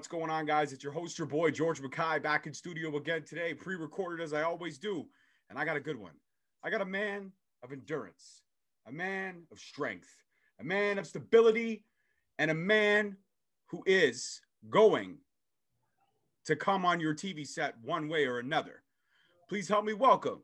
What's going on, guys? It's your host, your boy, George Mackay, back in studio again today, pre recorded as I always do. And I got a good one. I got a man of endurance, a man of strength, a man of stability, and a man who is going to come on your TV set one way or another. Please help me welcome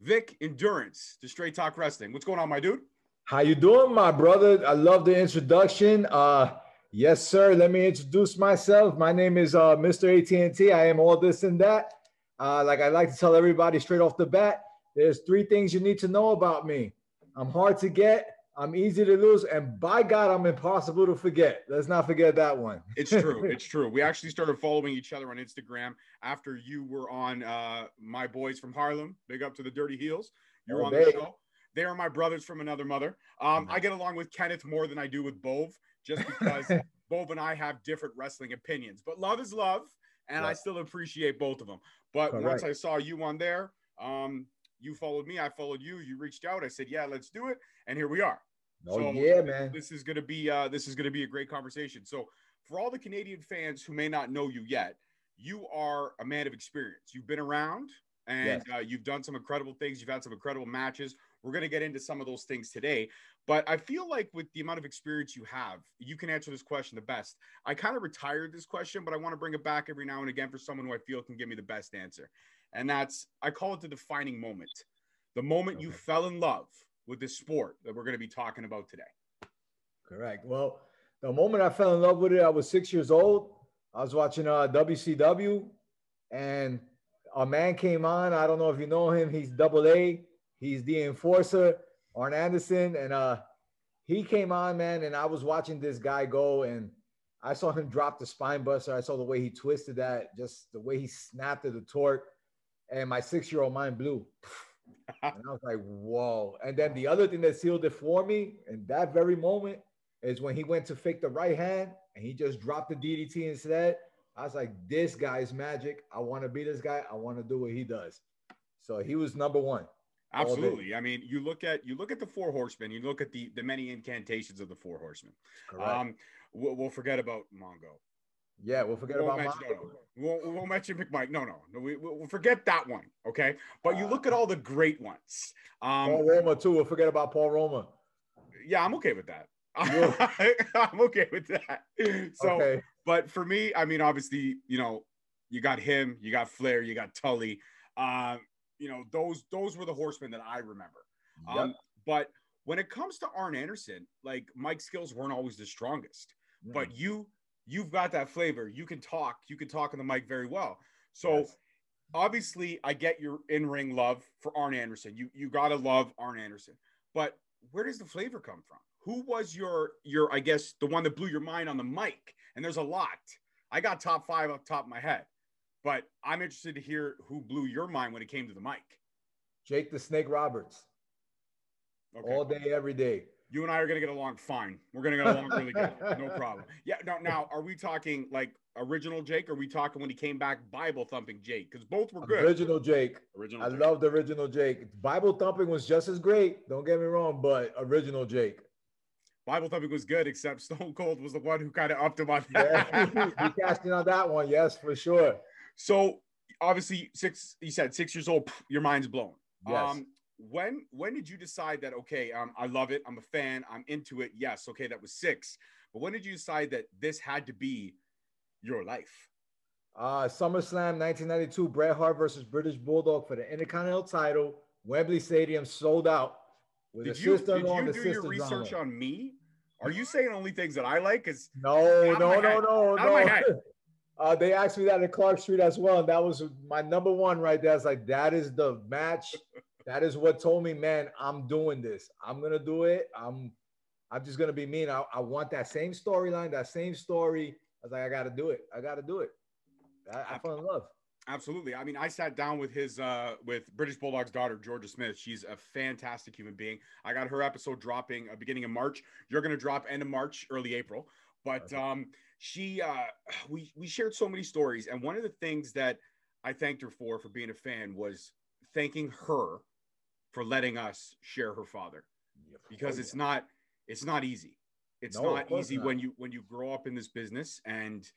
Vic Endurance to Straight Talk Wrestling. What's going on, my dude? How you doing, my brother? I love the introduction. Uh, yes, sir. Let me introduce myself. My name is uh, Mr. AT&T. I am all this and that. Uh, like I like to tell everybody straight off the bat, there's three things you need to know about me. I'm hard to get. I'm easy to lose, and by God, I'm impossible to forget. Let's not forget that one. It's true. It's true. We actually started following each other on Instagram after you were on uh, My Boys from Harlem. Big up to the Dirty Heels. You're Oh, on babe. the show. They are my brothers from another mother. Um, Mhm. I get along with Kenneth more than I do with Bove, just because Bob and I have different wrestling opinions. But love is love, and I still appreciate both of them. But once Correct. I saw you on there, um, you followed me. I followed you. You reached out. I said, "Yeah, let's do it," and here we are. Oh So, yeah, man. This is gonna be uh, this is gonna be a great conversation. So for all the Canadian fans who may not know you yet, you are a man of experience. You've been around and uh, you've done some incredible things. You've had some incredible matches. We're gonna get into some of those things today. But I feel like with the amount of experience you have, you can answer this question the best. I kind of retired this question, but I want to bring it back every now and again for someone who I feel can give me the best answer. And that's I call it the defining moment. The moment you fell in love with this sport that we're going to be talking about today. Correct. Well, the moment I fell in love with it, I was six years old. I was watching uh, WCW, and a man came on. I don't know if you know him. He's Double A. He's the enforcer, Arn Anderson, and uh, he came on, man. And I was watching this guy go, and I saw him drop the spine buster. I saw the way he twisted that, just the way he snapped at the torque, and my six-year-old mind blew. And I was like, whoa. And then the other thing that sealed it for me in that very moment is when he went to fake the right hand and he just dropped the DDT instead. I was like, this guy's magic. I want to be this guy. I want to do what he does. So he was number one. Absolutely. I mean, you look at you look at the four horsemen. You look at the the many incantations of the four horsemen. Um, we'll, we'll forget about Mongo. yeah, we'll forget We about mention, Mongo. no, no. We won't, we won't mention McMike. No, no, no. We, we'll forget that one. Okay. But you look at all the great ones. Um, Paul Roma too. We'll forget about Paul Roma. yeah, I'm okay with that. I'm okay with that. So, okay. but for me, I mean, obviously, you know, you got him, you got Flair, you got Tully. Um, you know, those those were the horsemen that I remember. Yep. Um, but when it comes to Arn Anderson, like Mike's skills weren't always the strongest, but you you've got that flavor. You can talk, you can talk on the mic very well. So Yes. obviously, I get your in ring love for Arn Anderson. You you gotta love Arn Anderson, but where does the flavor come from? Who was your your I guess the one that blew your mind on the mic? And there's a lot. I got top five off top of my head, but I'm interested to hear who blew your mind when it came to the mic. Jake the Snake Roberts. Okay. All day, every day. You and I are gonna get along fine. We're gonna get along really good. No problem. Yeah. No. Now, are we talking like original Jake? Or are we talking when he came back Bible thumping Jake? Because both were good. Original Jake. Original. I Jake. love the original Jake. Bible thumping was just as great. Don't get me wrong, but original Jake. Bible thumping was good, except Stone Cold was the one who kind of upped him on Yeah, that. he cashed in on that one. Yes, for sure. So obviously, six. You said six years old. Your mind's blown. Yes. Um, when when did you decide that okay, um, I love it, I'm a fan, I'm into it? Yes, okay, that was six. But when did you decide that this had to be your life? Uh, SummerSlam 1992, Bret Hart versus British Bulldog for the Intercontinental title. Wembley Stadium sold out with Did you did on you the do your research drama. on me? Are you saying only things that I like? Because No, no, no, no, my no. Uh, they asked me that at Clark Street as well. And that was my number one right there. It's like, that is the match. that is what told me, man, I'm doing this. I'm going to do it. I'm I'm just gonna be mean. I, I want that same storyline, that same story. I was like, I gotta do it. I gotta do it. I, I fell in love. Absolutely. I mean, I sat down with his uh with British Bulldog's daughter, Georgia Smith. She's a fantastic human being. I got her episode dropping uh, beginning of March. You're gonna drop end of March, early April. But um she uh we we shared so many stories. And one of the things that I thanked her for for being a fan was thanking her for letting us share her father. Because oh, it's yeah. not it's not easy. It's no, not easy not. when you when you grow up in this business and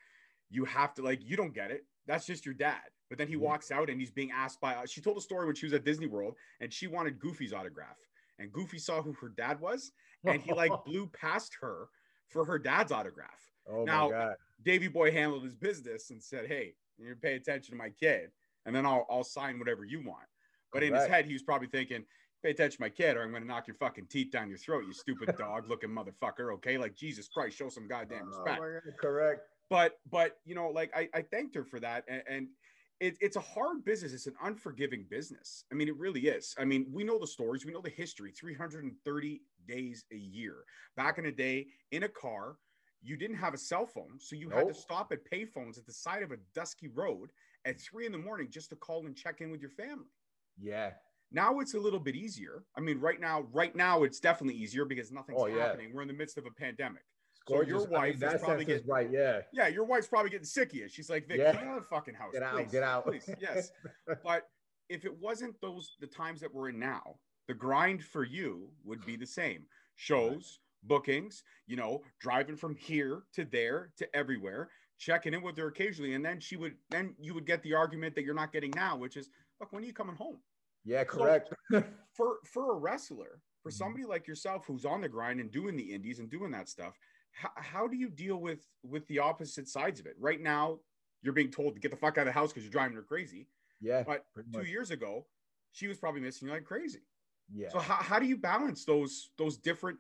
you have to like you don't get it. That's just your dad. But then he yeah. walks out and he's being asked by she told a story when she was at Disney World and she wanted Goofy's autograph. And Goofy saw who her dad was and he like blew past her for her dad's autograph. Oh now, Davy Boy handled his business and said, Hey, you pay attention to my kid, and then I'll, I'll sign whatever you want. But in his head, he was probably thinking, pay attention to my kid, or I'm going to knock your fucking teeth down your throat, you stupid dog looking motherfucker. Okay. Like, Jesus Christ, show some goddamn oh, respect. Oh, correct. But, but, you know, like I, I thanked her for that. And, and it, it's a hard business. It's an unforgiving business. I mean, it really is. I mean, we know the stories, we know the history 330 days a year. Back in the day, in a car, you didn't have a cell phone. So you nope. had to stop at payphones at the side of a dusky road at three in the morning just to call and check in with your family. Yeah. Now it's a little bit easier. I mean, right now, right now it's definitely easier because nothing's oh, yeah. happening. We're in the midst of a pandemic. So your wife I mean, is probably getting right. Yeah. Yeah, your wife's probably getting sick of you. She's like, Vic, yeah. get out of the fucking house. Get out. Please. Get out. Please. Yes. but if it wasn't those the times that we're in now, the grind for you would be the same. Shows, bookings, you know, driving from here to there to everywhere, checking in with her occasionally, and then she would then you would get the argument that you're not getting now, which is, look, when are you coming home? Yeah, correct. So for for a wrestler, for mm-hmm. somebody like yourself who's on the grind and doing the indies and doing that stuff, how, how do you deal with with the opposite sides of it? Right now, you're being told to get the fuck out of the house because you're driving her crazy. Yeah. But two much. years ago, she was probably missing you like crazy. Yeah. So how, how do you balance those those different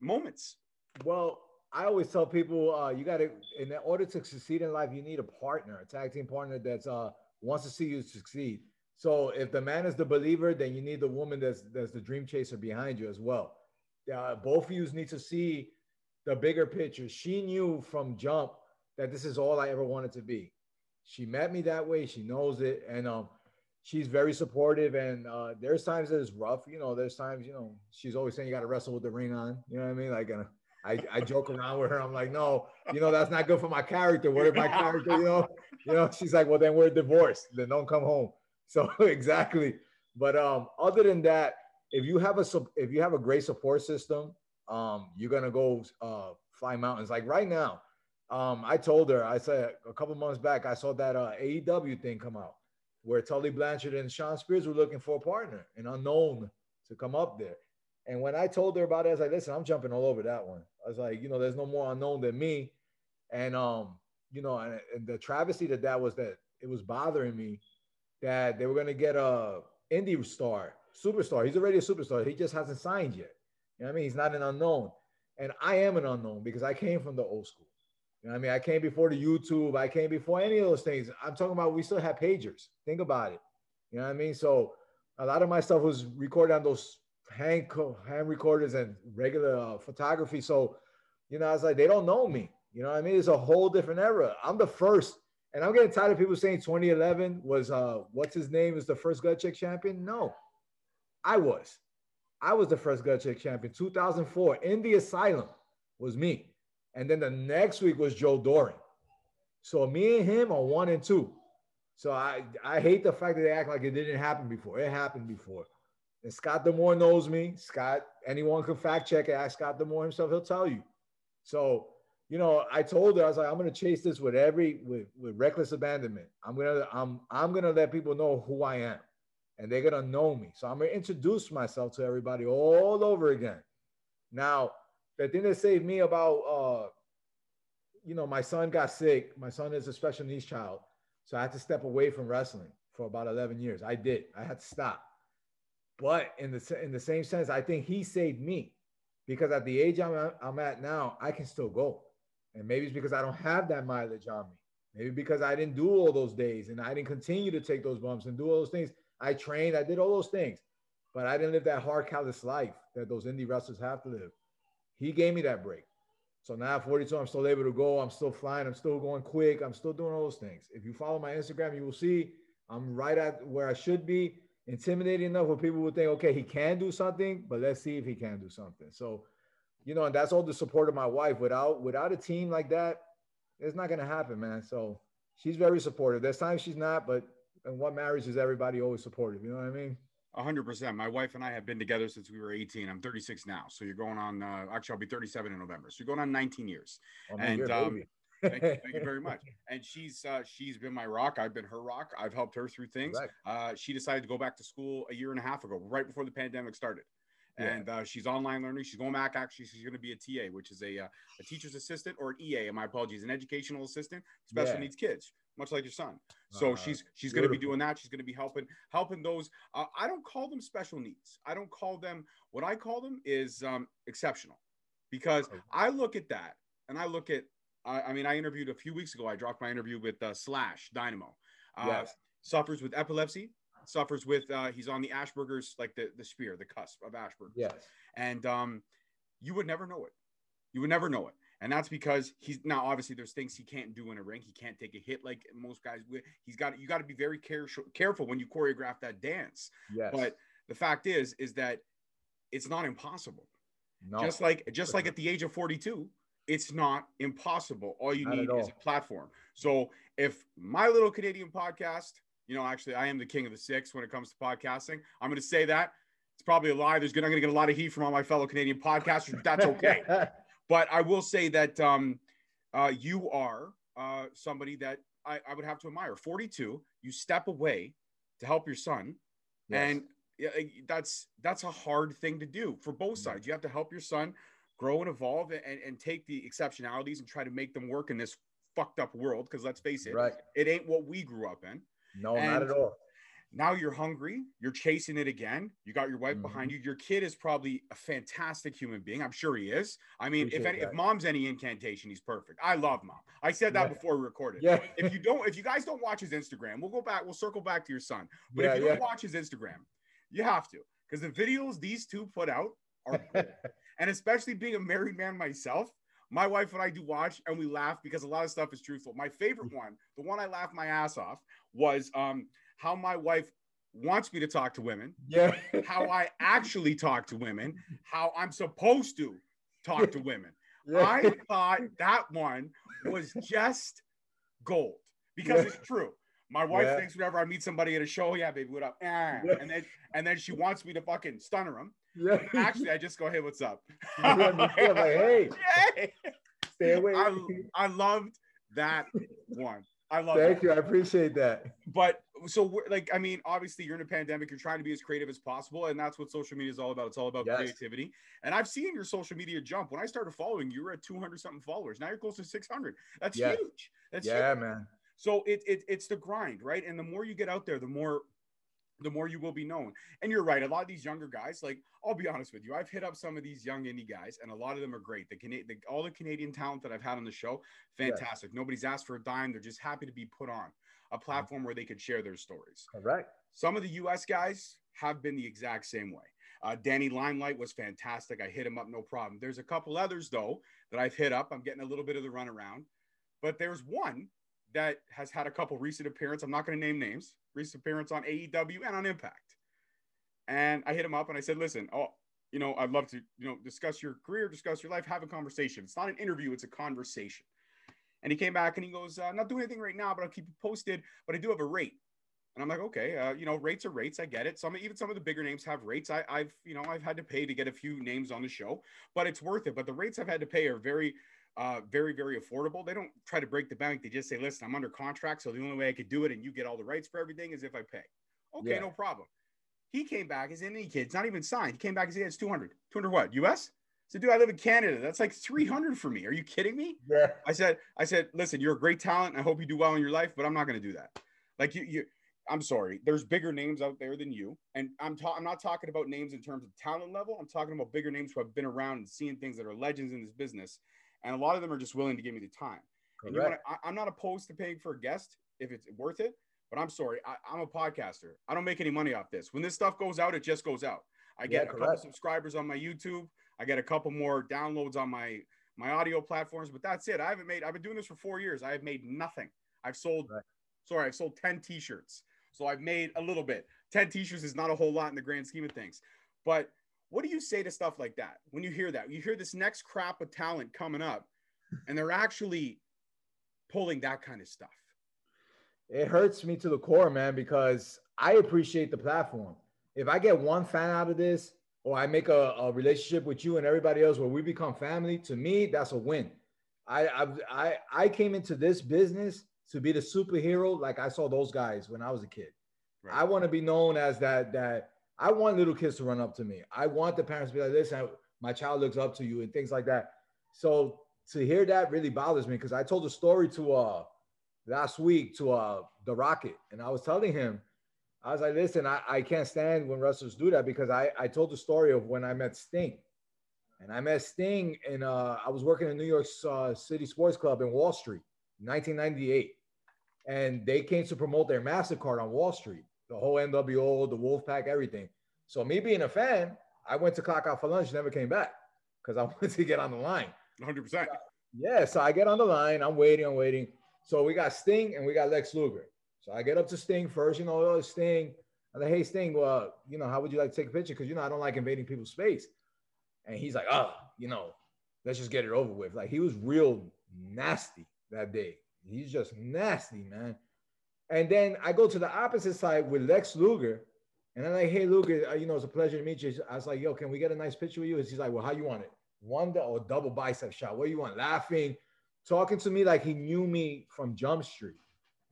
moments? Well, I always tell people uh, you got to, in order to succeed in life, you need a partner, a tag team partner that's uh, wants to see you succeed. So if the man is the believer, then you need the woman that's that's the dream chaser behind you as well. Uh, both of you need to see the bigger picture. She knew from jump that this is all I ever wanted to be. She met me that way. She knows it, and um, she's very supportive. And uh, there's times that it's rough. You know, there's times you know she's always saying you got to wrestle with the ring on. You know what I mean? Like, uh, I I joke around with her. I'm like, no, you know that's not good for my character. What if my character, you know, you know? She's like, well, then we're divorced. Then don't come home. So exactly. But um, other than that, if you have a if you have a great support system, um, you're gonna go uh, fly mountains. Like right now, um, I told her, I said a couple months back, I saw that uh, AEW thing come out where Tully Blanchard and Shawn Spears were looking for a partner, an unknown to come up there. And when I told her about it, I was like, listen, I'm jumping all over that one. I was like, you know, there's no more unknown than me. And um, you know, and, and the travesty that that was that it was bothering me that they were going to get a indie star, superstar. He's already a superstar. He just hasn't signed yet. You know what I mean? He's not an unknown. And I am an unknown because I came from the old school. You know I mean? I came before the YouTube. I came before any of those things. I'm talking about we still have pagers. Think about it. You know what I mean? So a lot of my stuff was recorded on those hand hand recorders and regular uh, photography. So, you know, I was like, they don't know me. You know what I mean? It's a whole different era. I'm the first and I'm getting tired of people saying 2011 was uh what's his name is the first gut check champion. No, I was. I was the first gut check champion. 2004 in the asylum was me. And then the next week was Joe Doering. So me and him are one and two. So I, I hate the fact that they act like it didn't happen before. It happened before. And Scott D'Amore knows me. Scott, anyone can fact check it. Ask Scott D'Amore himself, he'll tell you. So you know, I told her I was like, I'm gonna chase this with every with, with reckless abandonment. I'm gonna I'm I'm gonna let people know who I am, and they're gonna know me. So I'm gonna introduce myself to everybody all over again. Now, the thing that saved me about uh, you know, my son got sick. My son is a special needs child, so I had to step away from wrestling for about 11 years. I did. I had to stop. But in the in the same sense, I think he saved me because at the age I'm, I'm at now, I can still go. And maybe it's because I don't have that mileage on me. Maybe because I didn't do all those days and I didn't continue to take those bumps and do all those things. I trained, I did all those things, but I didn't live that hard, callous life that those indie wrestlers have to live. He gave me that break. So now at 42, I'm still able to go. I'm still flying. I'm still going quick. I'm still doing all those things. If you follow my Instagram, you will see I'm right at where I should be. Intimidating enough where people would think, okay, he can do something, but let's see if he can do something. So, you know, and that's all the support of my wife. Without without a team like that, it's not gonna happen, man. So she's very supportive. There's times she's not, but and what marriage is everybody always supportive. You know what I mean? Hundred percent. My wife and I have been together since we were 18. I'm 36 now. So you're going on, uh, actually, I'll be 37 in November. So you're going on 19 years. Oh, and, um, thank, you, thank, you, very much. And she's, uh, she's been my rock. I've been her rock. I've helped her through things. Right. Uh, she decided to go back to school a year and a half ago, right before the pandemic started. And uh, she's online learning. She's going back. Actually, she's going to be a TA, which is a, uh, a teacher's assistant or an EA. And my apologies, an educational assistant, special yeah. needs kids much like your son. So uh, she's she's going to be doing that. She's going to be helping helping those. Uh, I don't call them special needs. I don't call them. What I call them is um, exceptional, because I look at that and I look at. I, I mean, I interviewed a few weeks ago. I dropped my interview with uh, Slash Dynamo. Uh, yes. Suffers with epilepsy. Suffers with. Uh, he's on the Asperger's like the the spear, the cusp of Asperger's. Yes. And um, you would never know it. You would never know it and that's because he's now obviously there's things he can't do in a ring. He can't take a hit like most guys. He's got you got to be very careful careful when you choreograph that dance. Yes. But the fact is, is that it's not impossible. No. Just like just like at the age of 42, it's not impossible. All you not need is a platform. So if my little Canadian podcast, you know, actually I am the king of the six when it comes to podcasting. I'm going to say that. It's probably a lie. There's going to get a lot of heat from all my fellow Canadian podcasters. but That's okay. But I will say that um, uh, you are uh, somebody that I, I, would have to admire. 42, you step away to help your son. Yes. And that's that's a hard thing to do for both mm-hmm. sides. You have to help your son grow and evolve and, and take the exceptionalities and try to make them work in this fucked up world. Because let's face it, right. it ain't what we grew up in. No, and, not at all. Now you're hungry. You're chasing it again. You got your wife mm-hmm. behind you. Your kid is probably a fantastic human being. I'm sure he is. I mean, if any, if mom's any incantation, he's perfect. I love mom. I said that yeah. before we recorded. Yeah. if you don't, if you guys don't watch his Instagram, we'll go back. We'll circle back to your son. But yeah, if you yeah. don't watch his Instagram, you have to because the videos these two put out are, and especially being a married man myself, my wife and I do watch and we laugh because a lot of stuff is truthful. My favorite one, the one I laughed my ass off, was um how my wife wants me to talk to women, yeah, how I actually talk to women, how I'm supposed to talk to women. Yeah. I thought that one was just gold because yeah. it's true. My wife yeah. thinks whenever I meet somebody at a show, yeah, baby, what up? And then and then she wants me to fucking stunner them. Yeah. Actually, I just go, hey, what's up? Yeah, like, hey, stay away. I, I loved that one. I love. It. Thank that. you. I appreciate that. But so, like, I mean, obviously, you're in a pandemic. You're trying to be as creative as possible, and that's what social media is all about. It's all about yes. creativity. And I've seen your social media jump. When I started following, you were at 200 something followers. Now you're close to 600. That's huge. That's yeah, huge. man. So it, it it's the grind, right? And the more you get out there, the more the more you will be known. And you're right. A lot of these younger guys, like I'll be honest with you, I've hit up some of these young indie guys, and a lot of them are great. The, Can- the all the Canadian talent that I've had on the show, fantastic. Nobody's asked for a dime. They're just happy to be put on a mm-hmm. platform where they could share their stories. All right. Some of the U.S. guys have been the exact same way. Uh, Danny Limelight was fantastic. I hit him up, no problem. There's a couple others though that I've hit up. I'm getting a little bit of the runaround, but there's one that has had a couple recent appearances. I'm not going to name names. Recent appearance on AEW and on Impact. And I hit him up and I said, listen, oh, you know, I'd love to, you know, discuss your career, discuss your life, have a conversation. It's not an interview, it's a conversation. And he came back and he goes, uh, not doing anything right now, but I'll keep you posted. But I do have a rate. And I'm like, okay, uh, you know, rates are rates. I get it. Some even some of the bigger names have rates. I, have you know, I've had to pay to get a few names on the show, but it's worth it. But the rates I've had to pay are very, uh, very, very affordable. They don't try to break the bank. They just say, listen, I'm under contract, so the only way I could do it and you get all the rights for everything is if I pay. Okay, yeah. no problem. He came back as any kid. It's not even signed. He came back and said, it's 200. 200 what? US? Said, dude, I live in Canada. That's like 300 for me. Are you kidding me? Yeah. I said, I said, listen, you're a great talent. I hope you do well in your life, but I'm not going to do that. Like you, you, I'm sorry. There's bigger names out there than you, and I'm ta- I'm not talking about names in terms of talent level. I'm talking about bigger names who have been around and seeing things that are legends in this business, and a lot of them are just willing to give me the time. Correct. And you wanna, I, I'm not opposed to paying for a guest if it's worth it, but I'm sorry, I, I'm a podcaster. I don't make any money off this. When this stuff goes out, it just goes out. I get yeah, a couple subscribers on my YouTube. I get a couple more downloads on my my audio platforms, but that's it. I haven't made. I've been doing this for four years. I have made nothing. I've sold. Right. Sorry, I've sold ten T-shirts. So I've made a little bit. Ten T-shirts is not a whole lot in the grand scheme of things. But what do you say to stuff like that when you hear that? You hear this next crop of talent coming up, and they're actually pulling that kind of stuff. It hurts me to the core, man, because I appreciate the platform. If I get one fan out of this, or I make a, a relationship with you and everybody else where we become family, to me, that's a win. I, I I I came into this business to be the superhero like I saw those guys when I was a kid. Right. I want to be known as that that I want little kids to run up to me. I want the parents to be like, listen, my child looks up to you and things like that. So to hear that really bothers me because I told a story to uh last week to uh the Rocket, and I was telling him, I was like, listen, I, I can't stand when wrestlers do that because I, I told the story of when I met Sting. And I met Sting and uh, I was working in New York uh, City Sports Club in Wall Street, 1998. And they came to promote their MasterCard on Wall Street, the whole NWO, the Wolfpack, everything. So me being a fan, I went to clock out for lunch, never came back because I wanted to get on the line. 100%. Yeah, so I get on the line. I'm waiting, I'm waiting. So we got Sting and we got Lex Luger. So I get up to Sting first, you know, oh, Sting. I'm like, hey, Sting, well, you know, how would you like to take a picture? Because, you know, I don't like invading people's space. And he's like, oh, you know, let's just get it over with. Like, he was real nasty that day. He's just nasty, man. And then I go to the opposite side with Lex Luger. And I'm like, hey, Luger, uh, you know, it's a pleasure to meet you. I was like, yo, can we get a nice picture with you? And he's like, well, how you want it? One or double bicep shot? What do you want? Laughing, talking to me like he knew me from Jump Street.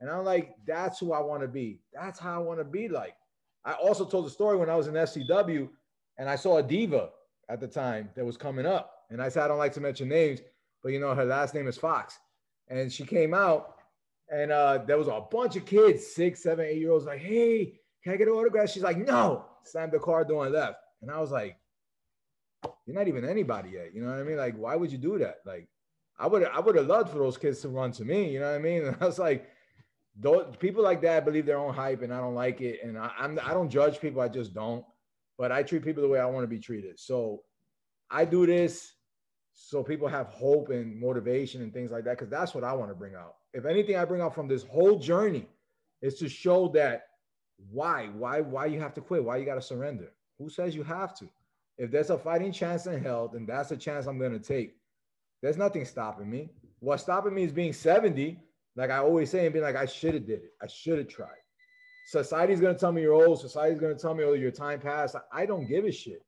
And I'm like, that's who I want to be. That's how I want to be like. I also told the story when I was in SCW and I saw a diva at the time that was coming up. And I said, I don't like to mention names, but you know, her last name is Fox. And she came out and uh, there was a bunch of kids, six, seven, eight year olds, like, hey, can I get an autograph? She's like, no, slammed the car door and left. And I was like, you're not even anybody yet. You know what I mean? Like, why would you do that? Like, I would I would have loved for those kids to run to me. You know what I mean? And I was like, those people like that believe their own hype, and I don't like it. And I, I'm I don't judge people. I just don't. But I treat people the way I want to be treated. So I do this so people have hope and motivation and things like that because that's what I want to bring out. If anything, I bring out from this whole journey is to show that why why why you have to quit, why you got to surrender. Who says you have to? If there's a fighting chance in hell, then that's a chance I'm going to take. There's nothing stopping me. What's stopping me is being 70 like I always say and being like, I should have did it. I should have tried. Society's gonna tell me you're old. Society's gonna tell me, oh, your time passed. I don't give a shit.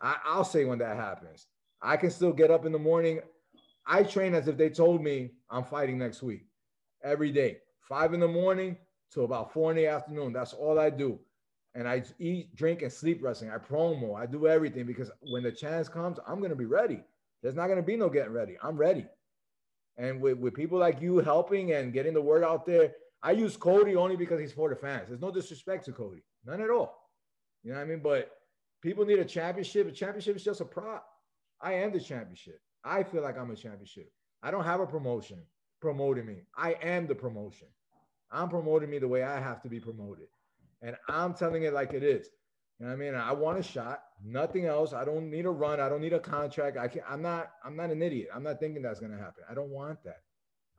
I, I'll say when that happens. I can still get up in the morning. I train as if they told me I'm fighting next week every day, five in the morning to about four in the afternoon. That's all I do. And I eat, drink, and sleep wrestling. I promo. I do everything because when the chance comes, I'm going to be ready. There's not going to be no getting ready. I'm ready. And with, with people like you helping and getting the word out there, I use Cody only because he's for the fans. There's no disrespect to Cody, none at all. You know what I mean? But people need a championship. A championship is just a prop. I am the championship. I feel like I'm a championship. I don't have a promotion promoting me. I am the promotion. I'm promoting me the way I have to be promoted. And I'm telling it like it is. You know what I mean? I want a shot, nothing else. I don't need a run. I don't need a contract. I can't, I'm not I'm not an idiot. I'm not thinking that's gonna happen. I don't want that.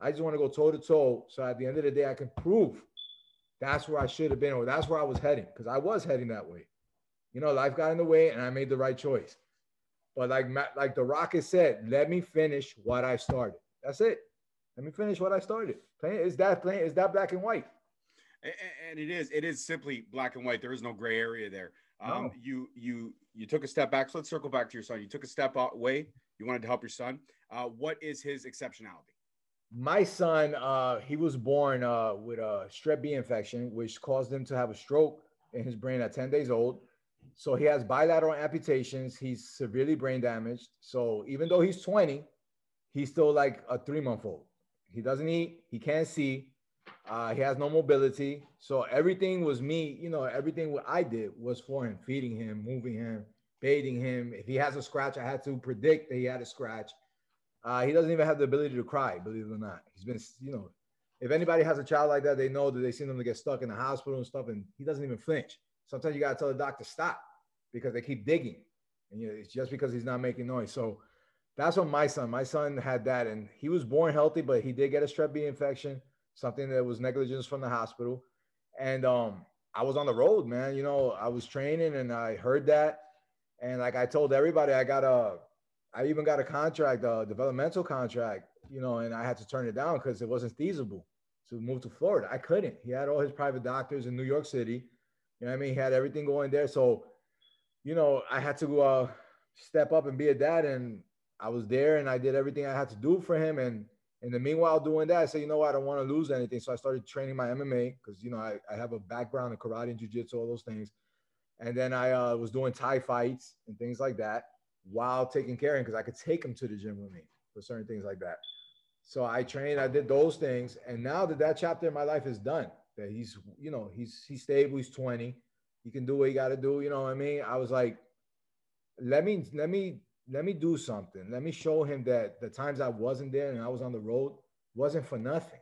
I just want to go toe to toe. So at the end of the day, I can prove that's where I should have been, or that's where I was heading, because I was heading that way. You know, life got in the way and I made the right choice. But like like the Rocket said, let me finish what I started. That's it. Let me finish what I started. Plain is that plain is that black and white. And it is it is simply black and white. There is no gray area there. Um, no. You you you took a step back. So let's circle back to your son. You took a step away. You wanted to help your son. Uh, what is his exceptionality? My son, uh, he was born uh, with a strep B infection, which caused him to have a stroke in his brain at 10 days old. So he has bilateral amputations. He's severely brain damaged. So even though he's 20, he's still like a three month old. He doesn't eat. He can't see. Uh, he has no mobility. So everything was me, you know, everything what I did was for him, feeding him, moving him, bathing him. If he has a scratch, I had to predict that he had a scratch. Uh, he doesn't even have the ability to cry, believe it or not. He's been, you know, if anybody has a child like that, they know that they seen them to get stuck in the hospital and stuff, and he doesn't even flinch. Sometimes you gotta tell the doctor stop because they keep digging. and you know, it's just because he's not making noise. So that's what my son. My son had that, and he was born healthy, but he did get a strep B infection, something that was negligence from the hospital. And um, I was on the road, man. You know, I was training, and I heard that, and like I told everybody, I got a, I even got a contract, a developmental contract, you know, and I had to turn it down because it wasn't feasible to move to Florida. I couldn't. He had all his private doctors in New York City. You know I mean? He had everything going there. So, you know, I had to uh, step up and be a dad. And I was there and I did everything I had to do for him. And in the meanwhile, doing that, I said, you know what? I don't want to lose anything. So I started training my MMA because, you know, I, I have a background in karate and jujitsu, all those things. And then I uh, was doing Thai fights and things like that while taking care of him because I could take him to the gym with me for certain things like that. So I trained, I did those things. And now that that chapter in my life is done, that he's, you know, he's, he's stable, he's 20, he can do what he got to do. You know what I mean? I was like, let me, let me, let me do something. Let me show him that the times I wasn't there and I was on the road wasn't for nothing.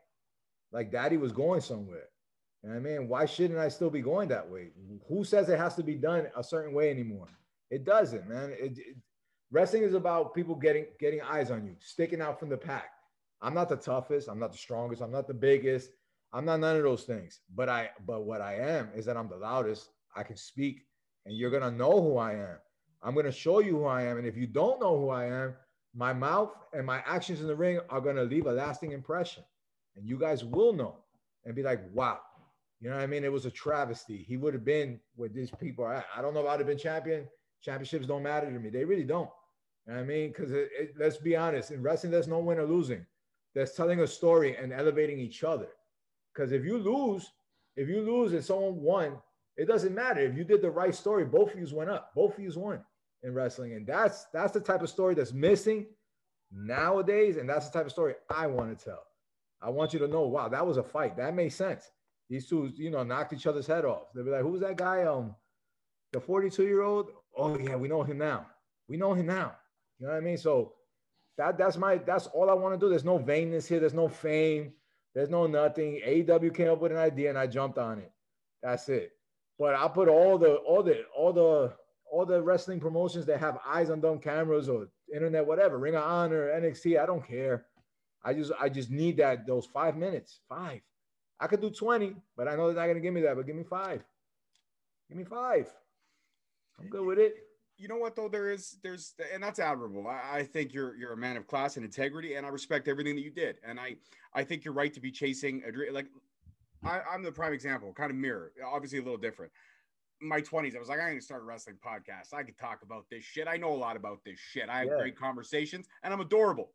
Like daddy was going somewhere. And I mean, why shouldn't I still be going that way? Who says it has to be done a certain way anymore? It doesn't, man. It, it, wrestling is about people getting getting eyes on you, sticking out from the pack. I'm not the toughest. I'm not the strongest. I'm not the biggest. I'm not none of those things. But I, but what I am is that I'm the loudest. I can speak, and you're gonna know who I am. I'm gonna show you who I am. And if you don't know who I am, my mouth and my actions in the ring are gonna leave a lasting impression, and you guys will know and be like, wow. You know what I mean? It was a travesty. He would have been where these people are at. I don't know if I'd have been champion. Championships don't matter to me. They really don't. You know I mean? Because let's be honest, in wrestling, there's no win or losing There's telling a story and elevating each other. Because if you lose, if you lose and someone won, it doesn't matter. If you did the right story, both of you went up. Both of you won in wrestling. And that's that's the type of story that's missing nowadays. And that's the type of story I want to tell. I want you to know, wow, that was a fight. That made sense. These two, you know, knocked each other's head off. They'll be like, who's that guy? Um, the 42 year old. Oh, yeah, we know him now. We know him now. You know what I mean? So that that's my that's all I want to do. There's no vainness here. There's no fame. There's no nothing. AEW came up with an idea and I jumped on it. That's it. But I put all the all the all the all the wrestling promotions that have eyes on dumb cameras or internet, whatever, Ring of Honor, NXT. I don't care. I just I just need that those five minutes. Five. I could do 20, but I know they're not gonna give me that. But give me five. Give me five. I'm good with it you know what though there is there's and that's admirable I, I, think you're you're a man of class and integrity and i respect everything that you did and i i think you're right to be chasing a dream like I, i'm the prime example kind of mirror obviously a little different my 20s i was like i'm going to start a wrestling podcast i could talk about this shit i know a lot about this shit i have yeah. great conversations and i'm adorable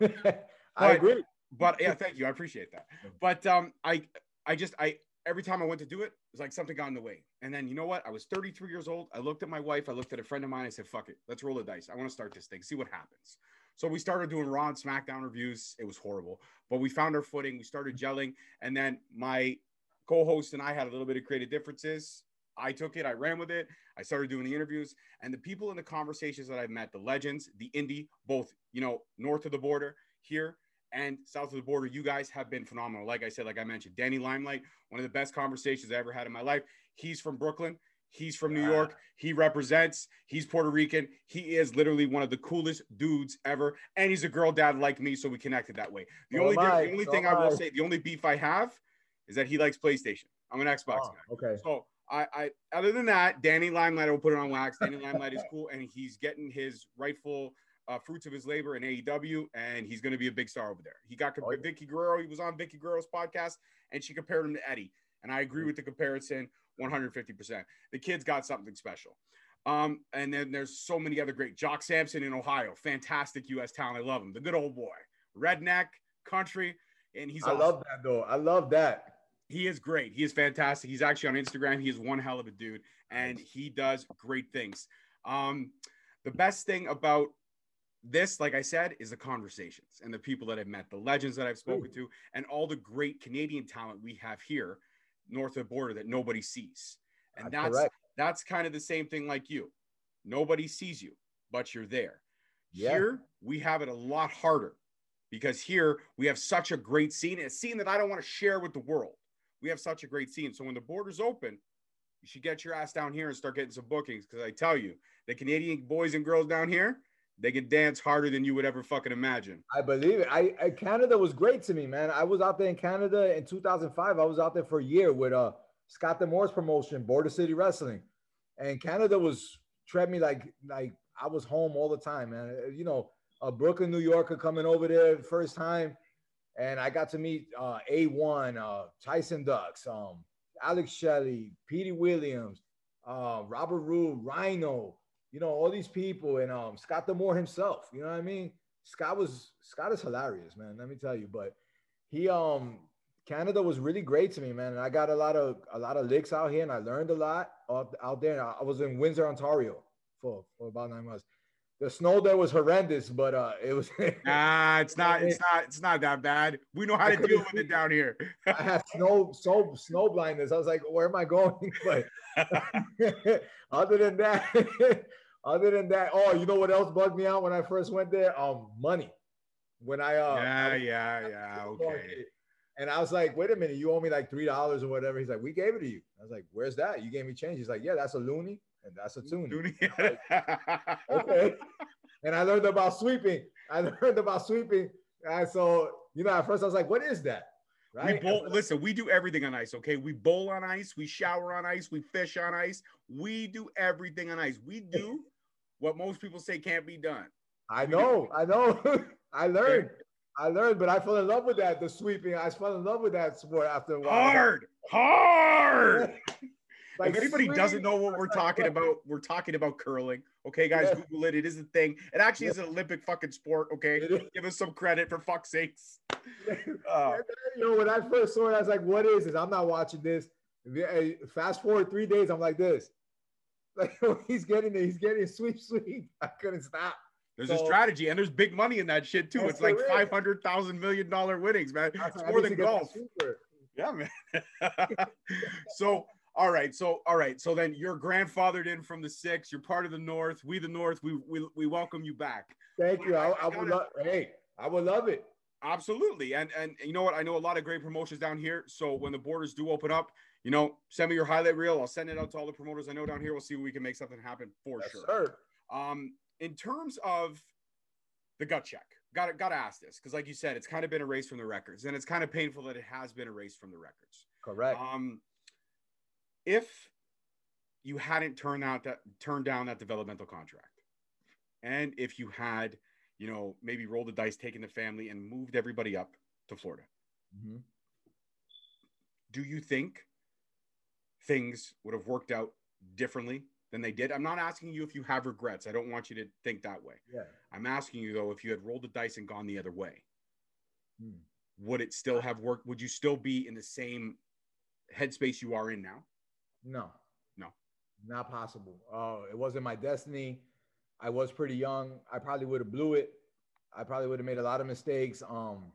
i agree but yeah thank you i appreciate that but um i i just i every time I went to do it, it was like something got in the way. And then you know what? I was 33 years old. I looked at my wife. I looked at a friend of mine. I said, "Fuck it, let's roll the dice. I want to start this thing. See what happens." So we started doing Raw and SmackDown reviews. It was horrible, but we found our footing. We started mm-hmm. gelling, and then my co-host and I had a little bit of creative differences. I took it. I ran with it. I started doing the interviews, and the people in the conversations that I've met, the legends, the indie, both you know, north of the border here and south of the border, you guys have been phenomenal. Like I said, like I mentioned, Danny Limelight, one of the best conversations I ever had in my life. He's from Brooklyn. He's from New York. He represents. He's Puerto Rican. He is literally one of the coolest dudes ever, and he's a girl dad like me, so we connected that way. The only the only thing I will say, the only beef I have, is that he likes PlayStation. I'm an Xbox oh, guy. Okay. So I, I, other than that, Danny Limelight, I will put it on wax. Danny Limelight is cool, and he's getting his rightful uh, fruits of his labor in AEW, and he's going to be a big star over there. He got oh, yeah. Vickie Guerrero. He was on Vickie Guerrero's podcast, and she compared him to Eddie. And I agree with the comparison 150%. The kid's got something special. Um, and then there's so many other great. Jock Sampson in Ohio, fantastic U.S. talent. I love him. The good old boy, redneck, country, and he's. I awesome. love that though. I love that. He is great. He is fantastic. He's actually on Instagram. He is one hell of a dude, and he does great things. Um, the best thing about this, like I said, is the conversations and the people that I've met, the legends that I've spoken Ooh. to, and all the great Canadian talent we have here north of the border that nobody sees. And that's that's, that's kind of the same thing like you. Nobody sees you, but you're there. Yeah. Here we have it a lot harder because here we have such a great scene, a scene that I don't want to share with the world. We have such a great scene. So when the borders open, you should get your ass down here and start getting some bookings. Because I tell you, the Canadian boys and girls down here, they can dance harder than you would ever fucking imagine. I believe it. I, I Canada was great to me, man. I was out there in Canada in 2005. I was out there for a year with uh Scott D'Amore's promotion, Border City Wrestling, and Canada was treat me like like I was home all the time, man. You know, a Brooklyn, New Yorker coming over there first time, and I got to meet uh, A1, uh, Tyson Dux, um, Alex Shelley, Petey Williams, uh, Robert Roode, Rhino, you know, all these people, and um, Scott D'Amore himself. You know what I mean? Scott was Scott is hilarious, man. Let me tell you. But he um Canada was really great to me, man. And I got a lot of a lot of licks out here, and I learned a lot out, out there. I was in Windsor, Ontario, for for about nine months. The snow there was horrendous, but uh, it was. nah, it's not. It's not. It's not that bad. We know how to deal with it down here. I had snow, so snow blindness. I was like, "Where am I going?" But other than that, other than that, oh, you know what else bugged me out when I first went there? Um, money. When I uh, yeah, I, yeah, yeah, okay. And I was like, wait a minute, you owe me like three dollars or whatever. He's like, we gave it to you. I was like, where's that? You gave me change. He's like, yeah, that's a loonie and that's a tune. Like, okay. And I learned about sweeping. I learned about sweeping. And so, you know, at first I was like, what is that? Right. We bowl, listen, we do everything on ice, okay? We bowl on ice, we shower on ice, we fish on ice. We do everything on ice. We do what most people say can't be done. I know, I know. I learned. I learned, but I fell in love with that. The sweeping, I fell in love with that sport after a while. Hard, hard. like if anybody sweeping, doesn't know what we're talking about, we're talking about curling. Okay, guys. Google it. It is a thing. It actually is an Olympic fucking sport. Okay, give us some credit for fuck's sakes. Uh, you know, when I first saw it, I was like, "What is this? I'm not watching this." Fast forward three days, I'm like this. Like he's getting it, he's getting a sweep, sweep. I couldn't stop. There's so, a strategy, and there's big money in that shit too. It's like five hundred thousand million dollar winnings, man. It's more than golf. Yeah, man. so, all right, so all right, so then you're grandfathered in from the six. You're part of the North. We the North. We we, we welcome you back. Thank you. I, I, I would love. Hey, I would love it. Absolutely, and and you know what? I know a lot of great promotions down here. So when the borders do open up, you know, send me your highlight reel. I'll send it out to all the promoters I know down here. We'll see if we can make something happen for yes, sure. Sir. Um, in terms of the gut check, got to got to ask this because, like you said, it's kind of been erased from the records, and it's kind of painful that it has been erased from the records. Correct. Um, if you hadn't turned out that turned down that developmental contract, and if you had, you know, maybe rolled the dice, taken the family, and moved everybody up to Florida, mm-hmm. do you think things would have worked out differently than they did. I'm not asking you if you have regrets. I don't want you to think that way. Yeah. I'm asking you though, if you had rolled the dice and gone the other way, hmm. would it still have worked? Would you still be in the same headspace you are in now? No. No. Not possible. Oh, it wasn't my destiny. I was pretty young. I probably would have blew it. I probably would have made a lot of mistakes. Um,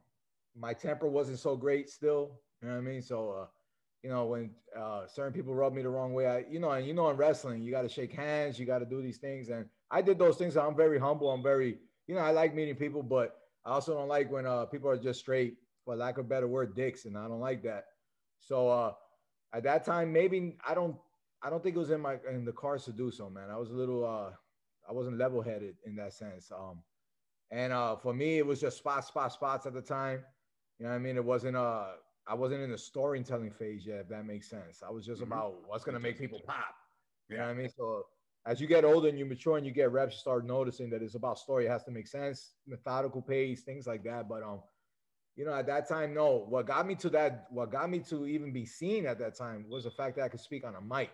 my temper wasn't so great still. You know what I mean? So uh, you know, when uh, certain people rub me the wrong way, I, you know, and you know, in wrestling, you got to shake hands, you got to do these things. And I did those things. I'm very humble. I'm very, you know, I like meeting people, but I also don't like when uh, people are just straight, for lack of better word, dicks. And I don't like that. So uh, at that time, maybe I don't, I don't think it was in my, in the cards to do so, man. I was a little, uh, I wasn't level headed in that sense. Um, and uh, for me, it was just spots, spots, spots at the time. You know what I mean? It wasn't, uh, I wasn't in the storytelling phase yet, if that makes sense. I was just mm-hmm. about what's gonna make people pop. You yeah. know what I mean? So as you get older and you mature and you get reps, you start noticing that it's about story. It has to make sense, methodical pace, things like that. But um, you know, at that time, no. What got me to that, what got me to even be seen at that time was the fact that I could speak on a mic.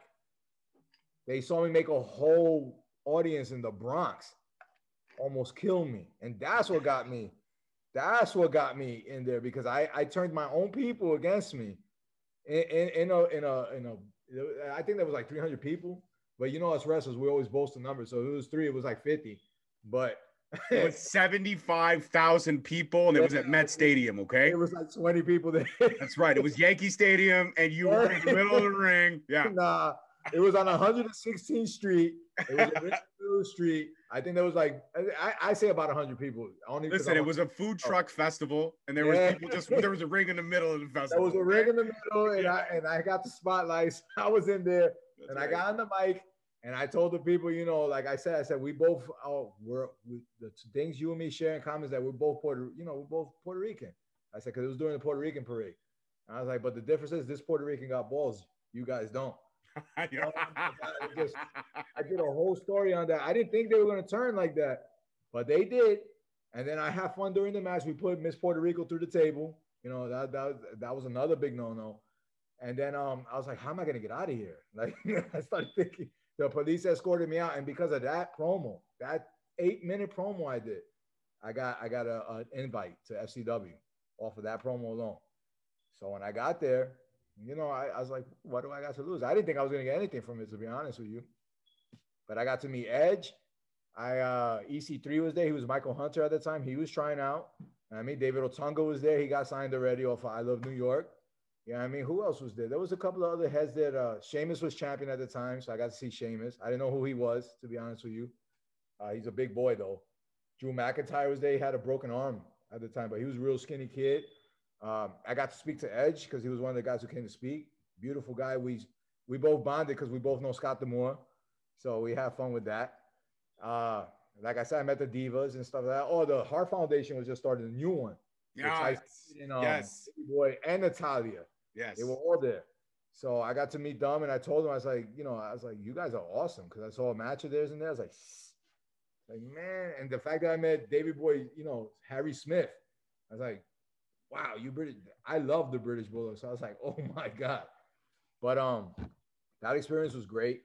They saw me make a whole audience in the Bronx almost kill me. And that's what got me that's what got me in there because I, I turned my own people against me in, in, in a in a in a I think there was like 300 people. But you know, us wrestlers, we always boast the numbers. So if it was three, it was like 50. But it was 75,000 people and it was at Met Stadium, okay? It was like 20 people there. That's right. It was Yankee Stadium and you were in the middle of the ring. Yeah. Nah, it was on 116th Street. It was a Street. I think there was like I, I say about hundred people. Only Listen, it was a food truck oh. festival, and there yeah. was people just there was a ring in the middle of the festival. There was a ring in the middle, and I and I got the spotlights. I was in there. and right. I got on the mic and I told the people, you know, like I said, I said we both oh we're we, the things you and me share in common is that we're both Puerto, you know, we're both Puerto Rican. I said because it was during the Puerto Rican parade. And I was like, but the difference is this Puerto Rican got balls, you guys don't. I, just, I did a whole story on that. I didn't think they were going to turn like that, but they did. And then I had fun during the match. We put Miss Puerto Rico through the table. You know that that that was another big no no. And then um, I was like, how am I gonna get out of here? Like I started thinking the police escorted me out, and because of that promo, that eight minute promo I did, I got I got a, an invite to FCW off of that promo alone. So when I got there, you know, I, I was like, what do I got to lose? I didn't think I was gonna get anything from it, to be honest with you. But I got to meet Edge. I uh, EC3 was there. He was Michael Hutter at the time. He was trying out. I mean, David Otunga was there. He got signed already off of I Love New York. Yeah, I mean, who else was there? There was a couple of other heads that uh Sheamus was champion at the time, so I got to see Sheamus. I didn't know who he was, to be honest with you. Uh, he's a big boy though. Drew McIntyre was there. He had a broken arm at the time, but he was a real skinny kid. Um, I got to speak to Edge because he was one of the guys who came to speak. Beautiful guy. We we both bonded because we both know Scott D'Amore, so we had fun with that. Uh, like I said, I met the divas and stuff like that. Oh, the Hart Foundation was just starting a new one. Yeah, you know, yes, boy and Natalya. Yes, they were all there. So I got to meet them, and I told them I was like, you know, I was like, you guys are awesome because I saw a match of theirs in there. I was like, like man, and the fact that I met Davey Boy, you know, Harry Smith, I was like, wow, you British. I love the British Bulldog. So I was like, oh my god. But um, that experience was great.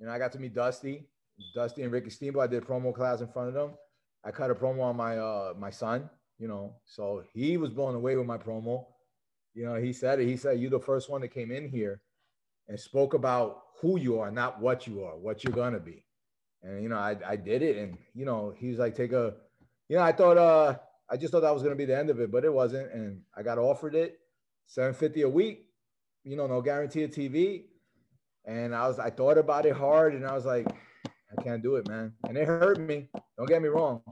And I got to meet Dusty, Dusty and Ricky Steamboat. I did promo class in front of them. I cut a promo on my uh my son, you know, so he was blown away with my promo. You know, he said it. He said, You're the first one that came in here and spoke about who you are, not what you are, what you're gonna be. And you know, I, I did it. And you know, he was like, take a you know, I thought uh I just thought that was gonna be the end of it, but it wasn't. And I got offered it 750 a week, you know, no guarantee of TV. And I was I thought about it hard and I was like, I can't do it, man. And it hurt me. Don't get me wrong.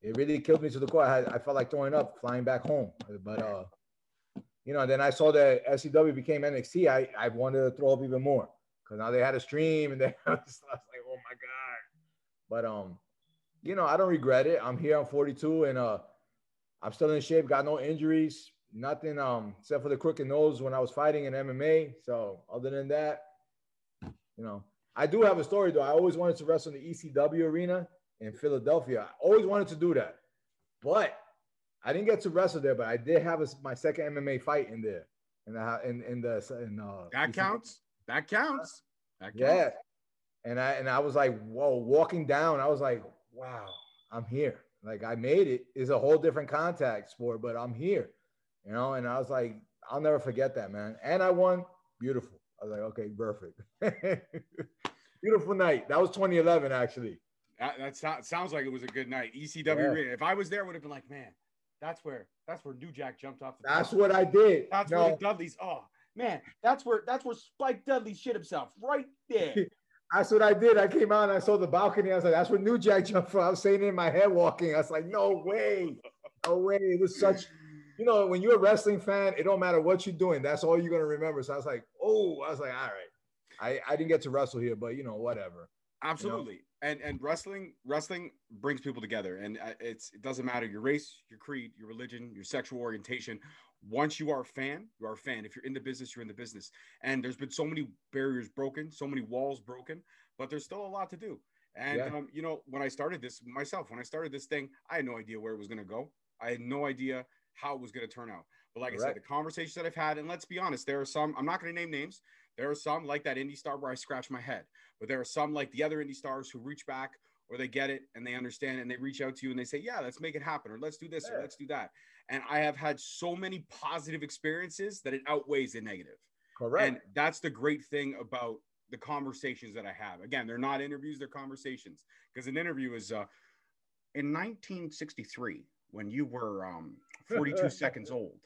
It really killed me to the core. I, had, I felt like throwing up flying back home. But uh, you know, then I saw that FCW became NXT. I, I wanted to throw up even more because now they had a stream and was, I was like, oh my God. But um, you know, I don't regret it. I'm here, I'm 42, and uh I'm still in shape, got no injuries, nothing um except for the crooked nose when I was fighting in MMA. So other than that, you know, I do have a story though. I always wanted to wrestle in the ECW arena in Philadelphia. I always wanted to do that, but I didn't get to wrestle there. But I did have a, my second MMA fight in there, in the in, in the in uh, that counts. That counts. That counts. Yeah, and I and I was like, whoa, walking down, I was like, wow, I'm here. Like I made. It's a whole different contact sport, but I'm here, you know. And I was like, I'll never forget that, man. And I won. Beautiful. I was like, okay, perfect. Beautiful night. That was 2011, actually. That, that sounds like it was a good night. ECW. Yeah. If I was there, would have been like, man, that's where that's where New Jack jumped off. The that's what I did. That's no. where the Dudleys. Oh man, that's where that's where Spike Dudley shit himself right there. that's what I did. I came out and I saw the balcony. I was like, that's where New Jack jumped from. I was saying in my head walking. I was like, no way, no way. It was such you know, when you're a wrestling fan, it don't matter what you're doing. That's all you're gonna remember. So I was like, oh, I was like, all right. I, I didn't get to wrestle here, but you know, whatever. Absolutely. You know? And and wrestling wrestling brings people together, and uh, it's it doesn't matter your race, your creed, your religion, your sexual orientation. Once you are a fan, you are a fan. If you're in the business, you're in the business. And there's been so many barriers broken, so many walls broken, but there's still a lot to do. And yeah. um, you know, when I started this myself, when I started this thing, I had no idea where it was going to go. I had no idea how it was going to turn out. But like Correct. I said, the conversations that I've had, and let's be honest, there are some, I'm not going to name names. There are some like that indie star where I scratch my head, but there are some like the other indie stars who reach back or they get it and they understand and they reach out to you and they say, yeah, let's make it happen or let's do this yeah. or let's do that. And I have had so many positive experiences that it outweighs the negative. Correct. And that's the great thing about the conversations that I have. Again, they're not interviews, they're conversations because an interview is uh, in 1963 when you were um, 42 seconds old,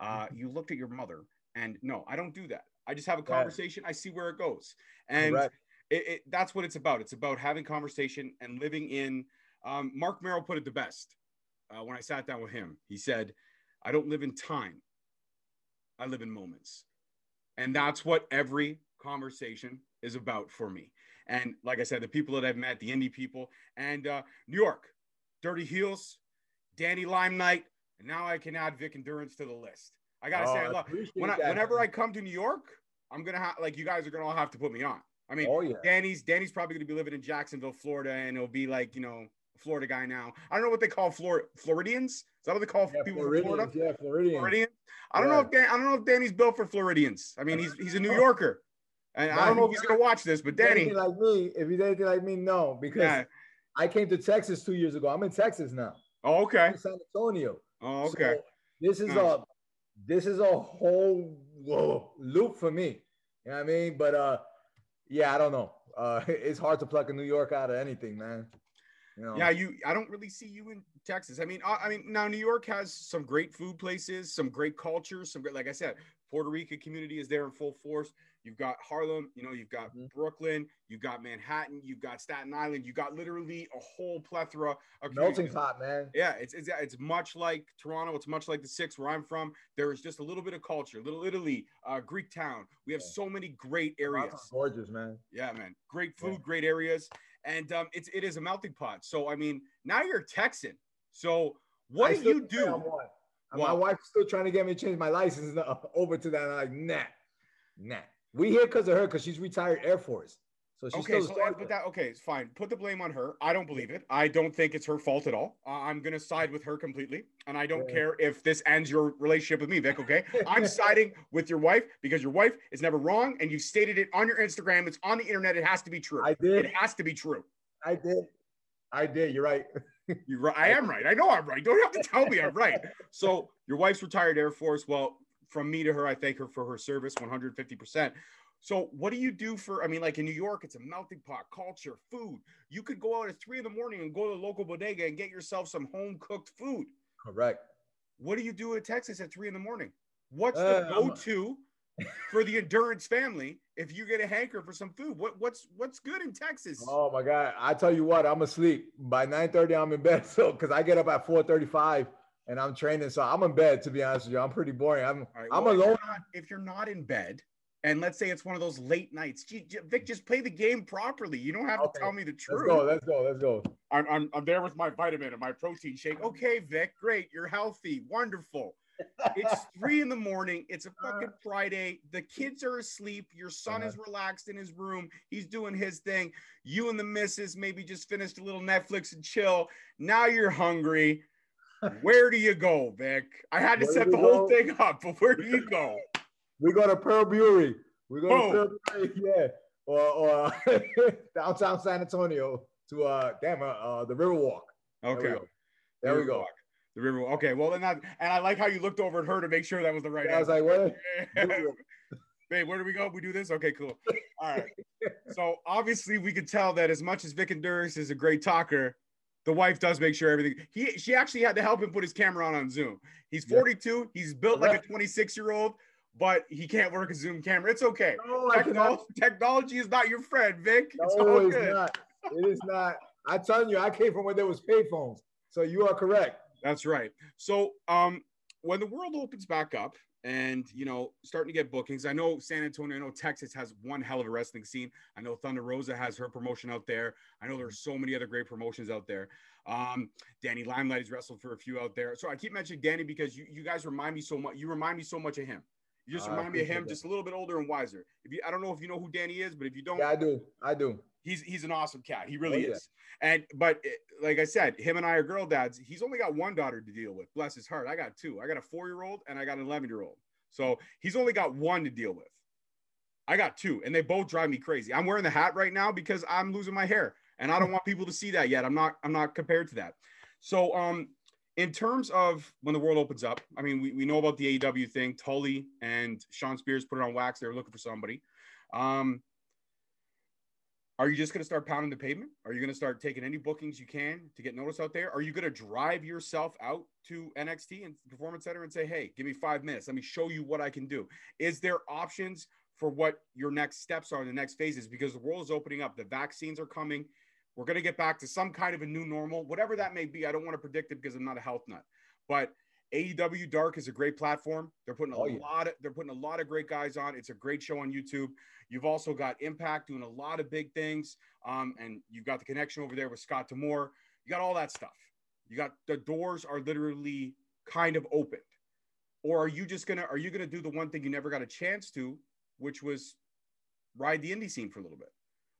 uh, you looked at your mother, and no, I don't do that. I just have a conversation. I see where it goes, and it, it, that's what it's about. It's about having conversation and living in. Um, Marc Mero put it the best uh, when I sat down with him. He said, "I don't live in time. I live in moments," and that's what every conversation is about for me. And like I said, the people that I've met, the indie people, and uh, New York, Dirty Heels, Danny Limelight, and now I can add Vic Endurance to the list. I gotta Oh, say, I appreciate when I, whenever. I come to New York, I'm gonna have like you guys are gonna all have to put me on. I mean, Oh yeah. Danny's Danny's probably gonna be living in Jacksonville, Florida, and it'll be like you know Florida guy now. I don't know what they call Flor- Floridians. Is that what they call Yeah, people from Florida? Yeah, Floridians. Floridians. I don't know if Dan, I don't know if Danny's built for Floridians. I mean, he's he's a New Yorker, and I don't know if he's gonna watch this, but Danny, like me, if he's anything like me, no, because yeah. I came to Texas two years ago. I'm in Texas now. Oh, okay. San Antonio. Oh, okay. So this is Nice. a this is a whole whoa, loop for me. You know what I mean? But uh yeah, I don't know. Uh it's hard to pluck a New York out of anything, man. Know? Yeah, you. I don't really see you in Texas. I mean, I, I mean, now New York has some great food places, some great cultures, some great. Like I said, Puerto Rican community is there in full force. You've got Harlem, you know, you've got Mhm. Brooklyn, you've got Manhattan, you've got Staten Island, you got literally a whole plethora of melting pot, man. Yeah, it's, it's it's much like Toronto. It's much like the six where I'm from. There is just a little bit of culture, Little Italy, uh, Greek town. We have Yeah. so many great areas. Gorgeous, man. Yeah, man. Great Yeah. food, great areas, and um, it's it is a melting pot. So I mean, now you're a Texan. So what I do you do? My wife's still trying to get me to change my license over to that. I'm like, nah, nah. We here because of her, because she's retired Air Force. So she's Okay, so but that okay, it's fine. Put the blame on her. I don't believe it. I don't think it's her fault at all. Uh, I'm gonna side with her completely, and I don't Yeah. care if this ends your relationship with me, Vic. Okay, I'm siding with your wife because your wife is never wrong, and you stated it on your Instagram. It's on the internet. It has to be true. I did. It has to be true. I did. I did. You're right. You're right. I am right. I know I'm right. Don't have to tell me I'm right. So your wife's retired Air Force. Well, from me to her, I thank her for her service 150%. So what do you do for, I mean, like in New York, it's a melting pot, culture, food. You could go out at three in the morning and go to the local bodega and get yourself some home cooked food. Correct. What do you do in Texas at three in the morning? What's Uh, the I'm go-to for the endurance family if you get a hanker for some food? What what's what's good in Texas? Oh my God. I tell you what, I'm asleep. By 9:30, I'm in bed. So because I get up at 4:35 and I'm training. So I'm in bed, to be honest with you. I'm pretty boring. I'm right, I'm well, if you're alone. not- If you're not in bed, and let's say it's one of those late nights, gee, Vic, just play the game properly. You don't have Okay, to tell me the truth. Let's go. Let's go. Let's go. I'm, I'm, I'm there with my vitamin and my protein shake. Okay, Vic, great. You're healthy. Wonderful. It's three in the morning. It's a fucking Friday. The kids are asleep. Your son Uh-huh. is relaxed in his room. He's doing his thing. You and the missus maybe just finished a little Netflix and chill. Now you're hungry. Where do you go, Vic? I had to Where set the we whole thing up, but where do you go? We go to Pearl Brewery. We go Boom. to Pearl Brewery, yeah, or, or downtown San Antonio to uh, damn, uh, uh the Riverwalk. There we Okay. go. There we go. Riverwalk. The river. Okay. Well, then that, and I like how you looked over at her to make sure that was the right Yeah, I was like, what? Babe, where do we go? We do this? Okay, cool. All right. So obviously we could tell that as much as Vic Endurance is a great talker, the wife does make sure everything. He she actually had to help him put his camera on on Zoom. He's Yeah. 42. He's built like a 26 year old, but he can't work a Zoom camera. It's okay. No, I. Technol- technology is not your friend, Vic. It's No, it's good. not. It is not. I'm telling you, I came from where there was payphones. So you are correct. That's right. So, um, when the world opens back up and you know starting to get bookings, I know San Antonio, I know Texas has one hell of a wrestling scene. I know Thunder Rosa has her promotion out there. I know there's so many other great promotions out there. Um, Danny Limelight has wrestled for a few out there. So I keep mentioning Danny because you, you guys remind me so much. You remind me so much of him. You just I remind me of him, that. just a little bit older and wiser. If you, I don't know if you know who Danny is, but if you don't, Yeah, I do. I do. he's he's an awesome cat. He really Oh, yeah. is. And but eh, like I said, him and I are girl dads. He's only got one daughter to deal with. Bless his heart. I got two. I got a four year old and I got an eleven year old. So he's only got one to deal with. I got two, and they both drive me crazy. I'm wearing the hat right now because I'm losing my hair, and I don't want people to see that yet. I'm not. I'm not compared to that. So um, in terms of when the world opens up, I mean, we, we know about the AEW thing. Tully and Shawn Spears put it on wax. They were looking for somebody. Um, are you just going to start pounding the pavement? Are you going to start taking any bookings you can to get notice out there? Are you going to drive yourself out to NXT and Performance Center and say, hey, give me five minutes. Let me show you what I can do? Is there options for what your next steps are in the next phases? Because the world is opening up. The vaccines are coming. We're going to get back to some kind of a new normal, whatever that may be. I don't want to predict it because I'm not a health nut. But AEW Dark is a great platform. They're putting a Oh, yeah. lot of they're putting a lot of great guys on. It's a great show on YouTube. You've also got Impact doing a lot of big things. Um, and you've got the connection over there with Scott D'Amore. You got all that stuff. You got the doors are literally kind of opened. Or are you just gonna are you gonna do the one thing you never got a chance to, which was ride the indie scene for a little bit?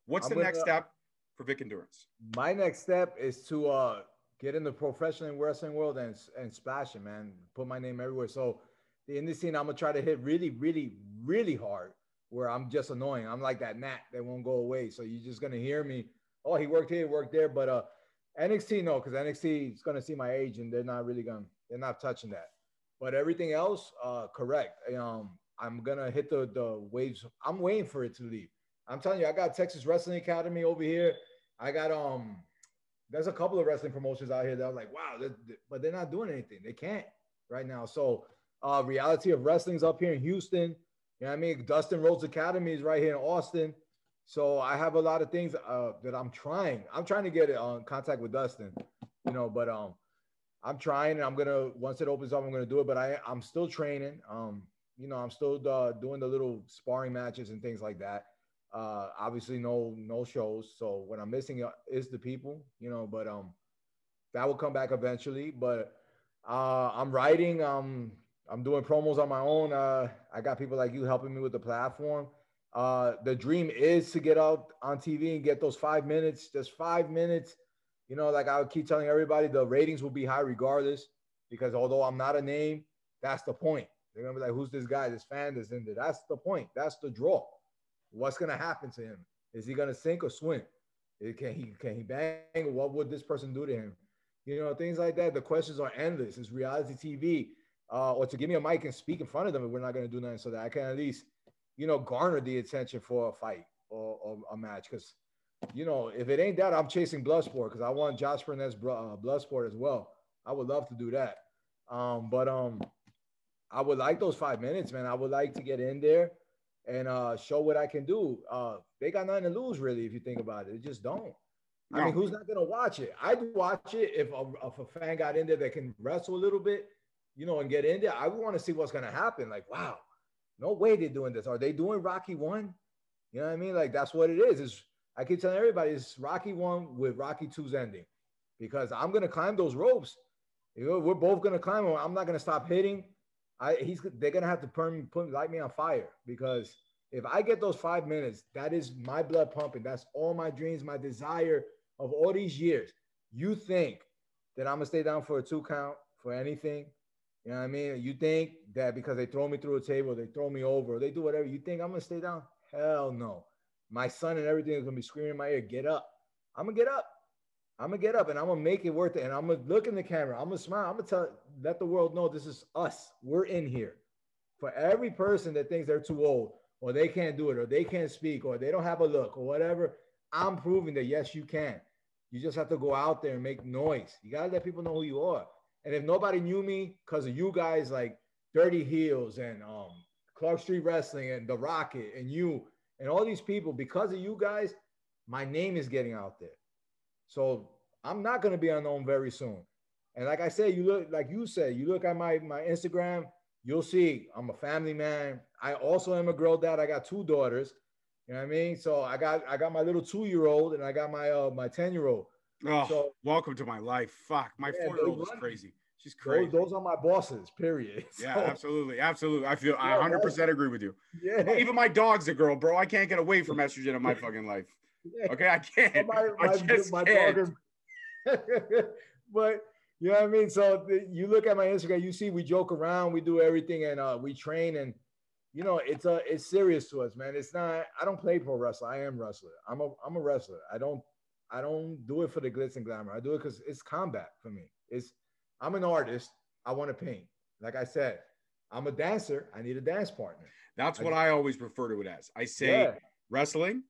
What's I'm the next step for Vic Endurance? My next step is to uh, get in the professional wrestling world and and splash it, man. Put my name everywhere. So the indie scene, I'm gonna try to hit really, really, really hard. Where I'm just annoying. I'm like that gnat that won't go away. So you're just gonna hear me. Oh, he worked here, worked there. But uh, NXT no, because NXT is gonna see my age, and they're not really gonna. They're not touching that. But everything else, uh, correct. Um, I'm gonna hit the the waves. I'm waiting for it to leave. I'm telling you, I got Texas Wrestling Academy over here. I got um there's a couple of wrestling promotions out here that I'm like, wow, they- they- but they're not doing anything. They can't right now. So uh reality of wrestling's up here in Houston. You know I mean? Dustin Rhodes Academy is right here in Austin. So I have a lot of things uh that I'm trying. I'm trying to get in contact with Dustin, you know, but um I'm trying and I'm gonna once it opens up, I'm gonna do it. But I I'm still training. Um, you know, I'm still uh, doing the little sparring matches and things like that. Uh, obviously, no no shows. So what I'm missing uh, is the people, you know. But um, that will come back eventually. But uh, I'm writing. Um, I'm doing promos on my own. Uh, I got people like you helping me with the platform. Uh, the dream is to get out on TV and get those five minutes, just five minutes. You know, like I keep telling everybody, the ratings will be high regardless. Because although I'm not a name, that's the point. They're gonna be like, "Who's this guy? This fan that's in there?" That's the point. That's the draw. What's gonna happen to him? Is he gonna sink or swim? Can he can he bang? What would this person do to him? You know, things like that. The questions are endless. It's reality TV. Uh, or to give me a mic and speak in front of them, we're not gonna do nothing, so that I can at least, you know, garner the attention for a fight or, or a match. Because, you know, if it ain't that, I'm chasing Bloodsport because I want Josh Barnett's uh, Bloodsport as well. I would love to do that. Um, but um, I would like those five minutes, man. I would like to get in there and uh, show what I can do. Uh, they got nothing to lose, really, if you think about it. They just don't. I mean, who's not gonna watch it? I'd watch it if a, if a fan got in there that can wrestle a little bit, you know, and get in there. I would want to see what's gonna happen. Like, wow, no way they're doing this. Are they doing Rocky one? You know what I mean? Like that's what it is. Is I keep telling everybody it's Rocky one with Rocky Two's ending, because I'm gonna climb those ropes. You know, we're both gonna climb them. I'm not gonna stop hitting. I he's they're gonna have to put, put light me on fire because if I get those five minutes, that is my blood pumping. That's all my dreams, my desire of all these years. You think that I'm gonna stay down for a two count for anything? You know what I mean? You think that because they throw me through a table, they throw me over, they do whatever, you think I'm gonna stay down? Hell no. My son and everything is gonna be screaming in my ear, get up. I'm gonna get up. I'm gonna get up and I'm gonna make it worth it. And I'm gonna look in the camera. I'm gonna smile. I'm gonna tell let the world know this is us. We're in here. For every person that thinks they're too old, or they can't do it, or they can't speak, or they don't have a look, or whatever, I'm proving that yes, you can. You just have to go out there and make noise. You gotta let people know who you are. And if nobody knew me because of you guys like Dirty Heels and um, Clark Street Wrestling and The Rocket and you and all these people, because of you guys, my name is getting out there. So I'm not gonna be unknown very soon. And like I said, you look like you said, you look at my my Instagram, you'll see I'm a family man. I also am a girl dad. I got two daughters. You know what I mean? So I got I got my little two year old and I got my uh my ten year old. Oh, So- welcome to my life. Fuck, my Yeah, four year old is crazy. She's Those, crazy. those are my bosses. Period. yeah, absolutely, absolutely. I feel I 100 percent agree with you. yeah. Even my dog's a girl, bro. I can't get away from estrogen in my fucking life. Okay, I can't. my, I just my can't. but you know what I mean? So the, you look at my Instagram, you see we joke around, we do everything, and uh, we train, and you know it's a it's serious to us, man. It's not. I don't play pro wrestler. I am wrestler. I'm a I'm a wrestler. I don't I don't do it for the glitz and glamour. I do it because it's combat for me. It's I'm an artist. I want to paint. Like I said, I'm a dancer. I need a dance partner. That's I what I always refer to it as. I say Yeah. wrestling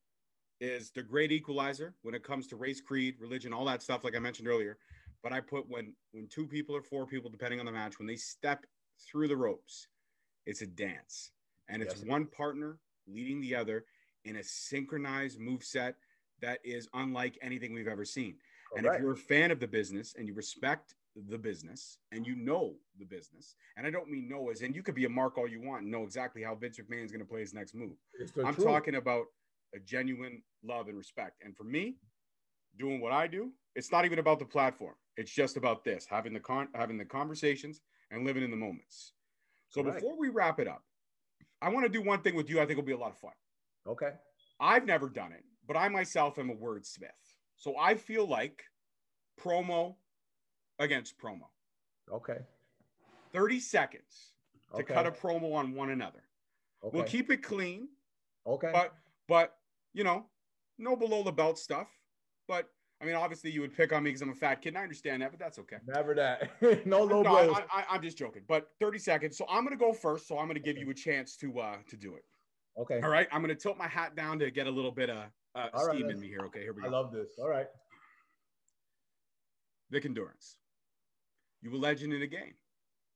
is the great equalizer when it comes to race, creed, religion, all that stuff, like I mentioned earlier. But I put when when two people or four people, depending on the match, when they step through the ropes, it's a dance, and it's Yes. one partner leading the other in a synchronized move set that is unlike anything we've ever seen. Correct. And if you're a fan of the business and you respect the business and you know the business, and I don't mean know as in you could be a mark all you want and know exactly how Vince McMahon is going to play his next move. I'm talking about a genuine love and respect. And for me, doing what I do, it's not even about the platform. It's just about this, having the con having the conversations and living in the moments. So before we wrap it up, I want to do one thing with you I think will be a lot of fun. Okay. I've never done it, but I myself am a wordsmith. So I feel like promo against promo. Okay. 30 seconds to Okay. cut a promo on one another. Okay. We'll keep it clean, okay. but but you know, no below the belt stuff. But I mean, obviously you would pick on me because I'm a fat kid, and I understand that, but that's okay. Never that. no low No, blows. I, I, I'm just joking. But 30 seconds. So I'm gonna go first. So I'm gonna give you a chance to uh to do it. okay. All right. I'm gonna tilt my hat down to get a little bit of uh, All right, steam in me here. Okay, here we go. I love this. All right. Vic Endurance. You were legend in the game.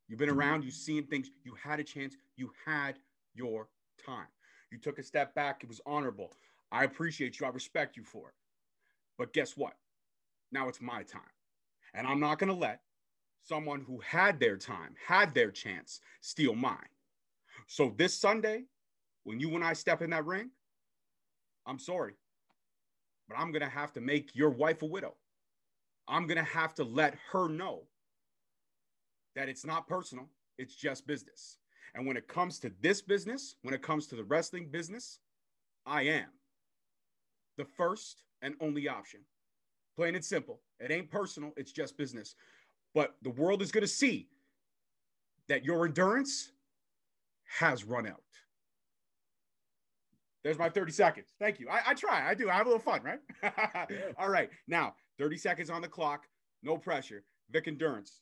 You've been around, you've seen things, you had a chance, you had your time. You took a step back, it was honorable. I appreciate you, I respect you for it. But guess what? Now it's my time. And I'm not going to let someone who had their time, had their chance, steal mine. So this Sunday, when you and I step in that ring, I'm sorry, but I'm going to have to make your wife a widow. I'm going to have to let her know that it's not personal, it's just business. And when it comes to this business, when it comes to the wrestling business, I am the first and only option. Plain and simple. It ain't personal, it's just business. But the world is going to see that your endurance has run out. There's my 30 seconds. Thank you. I, I try. I do. I have a little fun, right? All right. Now, 30 seconds on the clock. No pressure. Vic Endurance,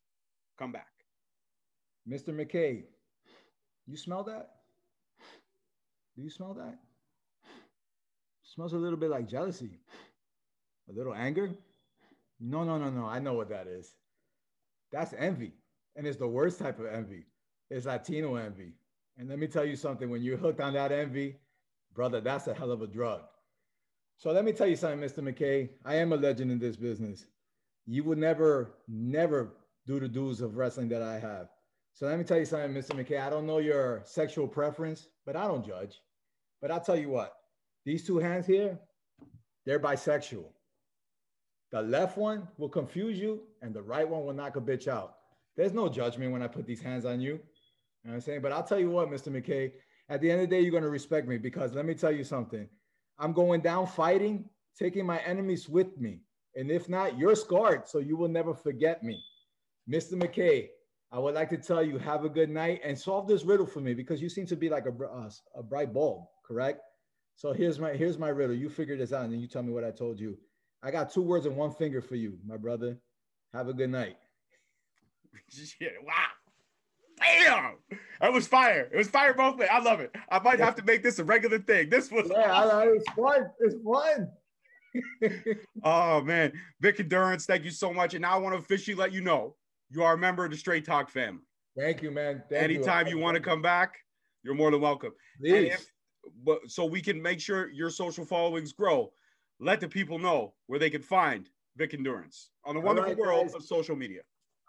come back. Mr. McKay, you smell that? Do you smell that? smells a little bit like jealousy, a little anger. No, no, no, no. I know what that is. That's envy. And it's the worst type of envy. It's Latino envy. And let me tell you something when you're hooked on that envy, brother, that's a hell of a drug. So let me tell you something, Mr. McKay. I am a legend in this business. You would never, never do the dues of wrestling that I have. So let me tell you something, Mr. McKay. I don't know your sexual preference, but I don't judge. But I'll tell you what, these two hands here, they're bisexual. The left one will confuse you, and the right one will knock a bitch out. There's no judgment when I put these hands on you. You know what I'm saying? But I'll tell you what, Mr. McKay, at the end of the day, you're going to respect me because let me tell you something. I'm going down fighting, taking my enemies with me. And if not, you're scarred, so you will never forget me. Mr. McKay, I would like to tell you, have a good night and solve this riddle for me because you seem to be like a, uh, a bright bulb, correct? So here's my here's my riddle. You figure this out and then you tell me what I told you. I got two words and one finger for you, my brother. Have a good night. Shit, wow. Damn. That was fire. It was fire both ways. I love it. I might have to make this a regular thing. This was Yeah, I, awesome. I, it's fun. It's fun. Oh man. Vic Endurance, thank you so much. And now I want to officially let you know you are a member of the Straight Talk family. Thank you, man. Thank Anytime you, want to come back, you're more than welcome. Please. if, but so we can make sure your social followings grow, let the people know where they can find Vic Endurance on the wonderful right, world guys. of social media.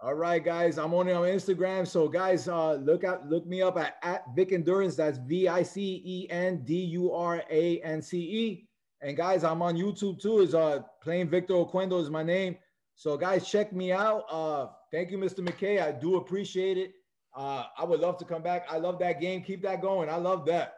All right, guys. I'm only on Instagram. So, guys, uh, look at look me up at, at Vic Endurance. That's V I C E N D U R A N C E. And guys, I'm on YouTube too. Is uh plain Victor Oquendo is my name. So, guys, check me out. Uh, thank you, Mr. McKay. I do appreciate it. Uh, I would love to come back. I love that game. Keep that going. I love that.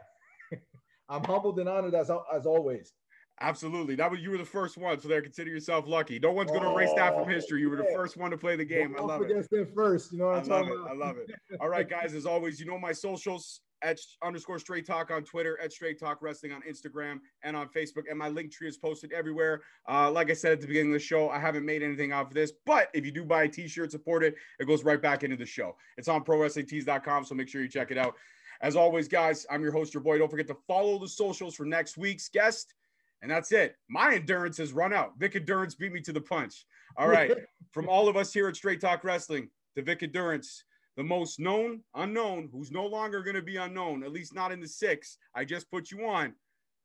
I'm humbled and honored as as always. Absolutely. That was you were the first one, so there consider yourself lucky. No one's gonna erase that from Oh, history. You were the first one to play the game. I love it. first. You know what I I'm love talking it. about? I love it. All right, guys. As always, you know my socials at underscore straight talk on Twitter, at straight talk wrestling on Instagram and on Facebook. And my link tree is posted everywhere. Uh, like I said at the beginning of the show, I haven't made anything off of this, but if you do buy a t-shirt, support it, it goes right back into the show. It's on prowrestlingtees.com, so make sure you check it out. As always, guys, I'm your host, your boy. Don't forget to follow the socials for next week's guest. And that's it. My endurance has run out. Vic Endurance beat me to the punch. All right. From all of us here at Straight Talk Wrestling to Vic Endurance, the most known unknown, who's no longer going to be unknown, at least not in the six. I just put you on.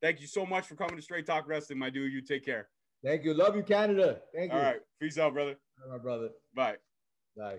Thank you so much for coming to Straight Talk Wrestling, my dude. You take care. Thank you. Love you, Canada. Thank you. All right. Peace out, brother. my brother. Bye. Bye.